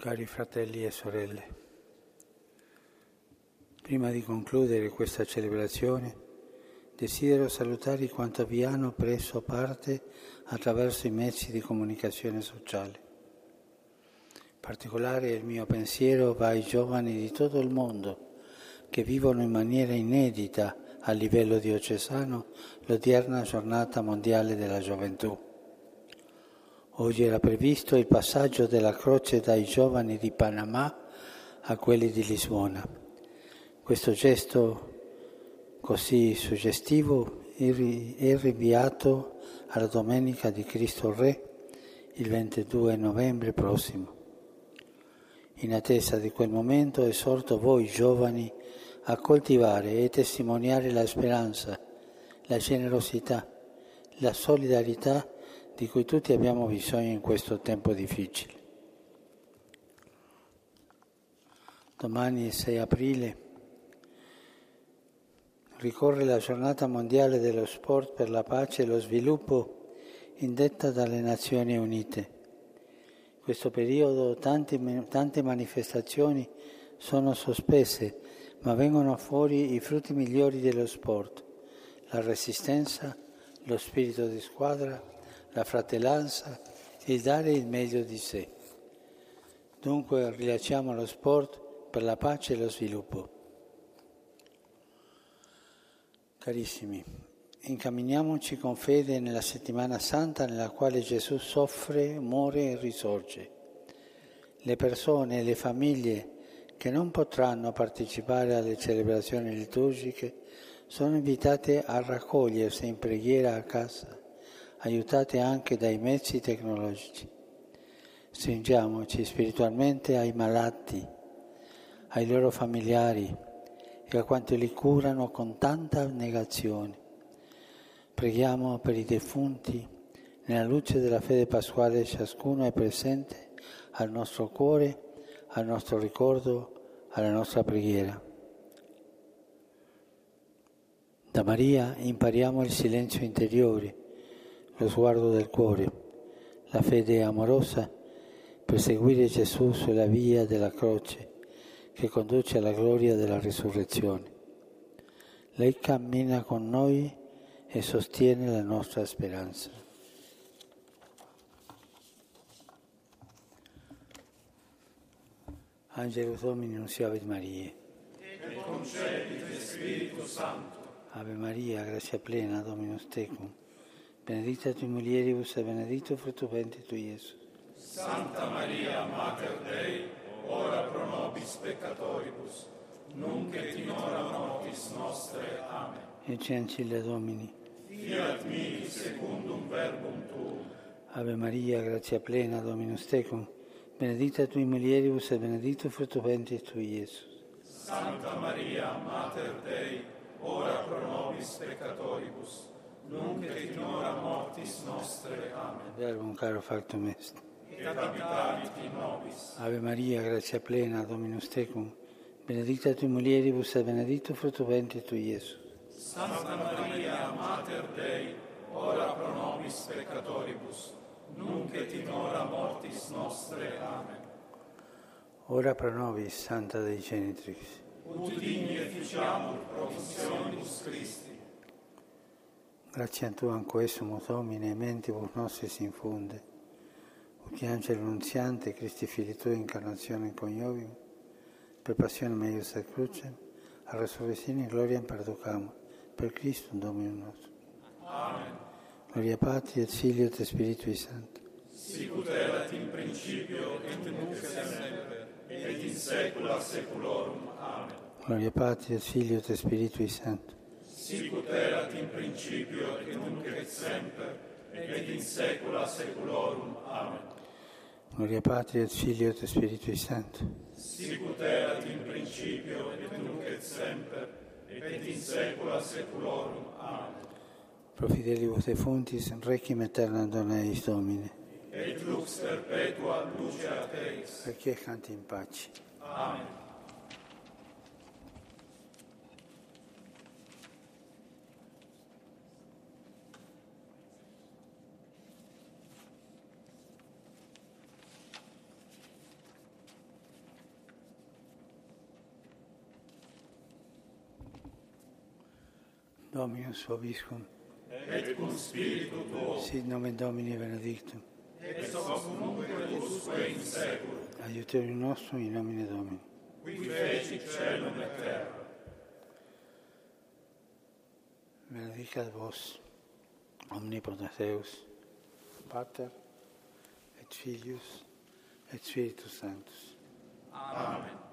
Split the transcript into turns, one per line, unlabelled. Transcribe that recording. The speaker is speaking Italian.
Cari fratelli e sorelle, prima di concludere questa celebrazione, desidero salutare quanto vi hanno preso parte attraverso i mezzi di comunicazione sociale. In particolare il mio pensiero va ai giovani di tutto il mondo che vivono in maniera inedita a livello diocesano l'odierna giornata mondiale della gioventù. Oggi era previsto il passaggio della croce dai giovani di Panama a quelli di Lisbona. Questo gesto così suggestivo è rinviato alla Domenica di Cristo Re il 22 novembre prossimo. In attesa di quel momento esorto voi giovani a coltivare e testimoniare la speranza, la generosità, la solidarietà di cui tutti abbiamo bisogno in questo tempo difficile. Domani 6 aprile ricorre la giornata mondiale dello sport per la pace e lo sviluppo indetta dalle Nazioni Unite. In questo periodo tante, tante manifestazioni sono sospese, ma vengono fuori i frutti migliori dello sport, la resistenza, lo spirito di squadra, la fratellanza, il dare il meglio di sé. Dunque rilasciamo lo sport per la pace e lo sviluppo. Carissimi, incamminiamoci con fede nella settimana santa nella quale Gesù soffre, muore e risorge. Le persone e le famiglie che non potranno partecipare alle celebrazioni liturgiche sono invitate a raccogliersi in preghiera a casa aiutate anche dai mezzi tecnologici. Stringiamoci spiritualmente ai malati, ai loro familiari e a quanti li curano con tanta abnegazione. Preghiamo per i defunti. Nella luce della fede pasquale ciascuno è presente al nostro cuore, al nostro ricordo, alla nostra preghiera. Da Maria impariamo il silenzio interiore lo sguardo del cuore, la fede amorosa per seguire Gesù sulla via della croce che conduce alla gloria della risurrezione. Lei cammina con noi e sostiene la nostra speranza. Angelo Domini, nunciavit Maria.
Et concedit Spiritu Santo.
Ave Maria, grazia plena, Dominus tecum benedicta tu mulieribus e benedetto frutto ventris tu, Gesù.
Santa Maria, Mater Dei, ora pro nobis peccatoribus, nunc et in hora mortis nostre. Amen.
Ecce ancilla Domini.
Fiat mi secundum verbum tuum.
Ave Maria, grazia plena, Dominus tecum, benedicta tu mulieribus e benedetto frutto ventris tu, Gesù.
Santa Maria, Mater Dei, ora pro nobis peccatoribus, nunc et in hora mortis nostre. Amen.
Verbum caro factum est.
Et abitavit in nobis.
Ave Maria, grazia plena, Dominus tecum, benedicta tu mulieribus e benedetto frutto ventris tu, Gesù.
Santa Maria, Mater Dei, ora pro nobis peccatoribus, nunc et in hora mortis nostre. Amen.
Ora pro nobis, Santa Dei Genitrix.
Ut digni efficiamur promissionibus Christi.
Grazie a Tu anco essumus Domine, mentibus nostris infunde. Ut angelo nunziante, Christi Fili Tui, incarnazione in coniovium, per passione meius et crucem, a resurrezione in gloria perducamo, per Cristo Domino nostro.
Amen.
Gloria Patri et Filio et Spiritui Sancto.
Sicut erat in principio et nunc et semper, et in saecula saeculorum. Amen.
Gloria Patri et Filio et Spiritui Sancto.
Sicut erat in principio et nunc et semper, et in saecula saeculorum. Amen.
Gloria Patri et Filio et Spiritui Sancto.
Sicut erat in principio et nunc et semper, et in saecula saeculorum. Amen.
Pro fidelibus defuntis, requiem aeternam dona eis Domine.
Et lux perpetua lucea Teis.
Requiescant in pace.
Amen.
Dominus vobiscum.
Et cum spiritu tuo.
Sit nomen Domini benedictum.
Et hoc nunc et usque in seculum.
Aiuterium nostrum in nomine Domini.
Qui feci celum et terra.
Benedicat vos, omnipotens Deus, Pater, et Filius, et Spiritus Sanctus.
Amen.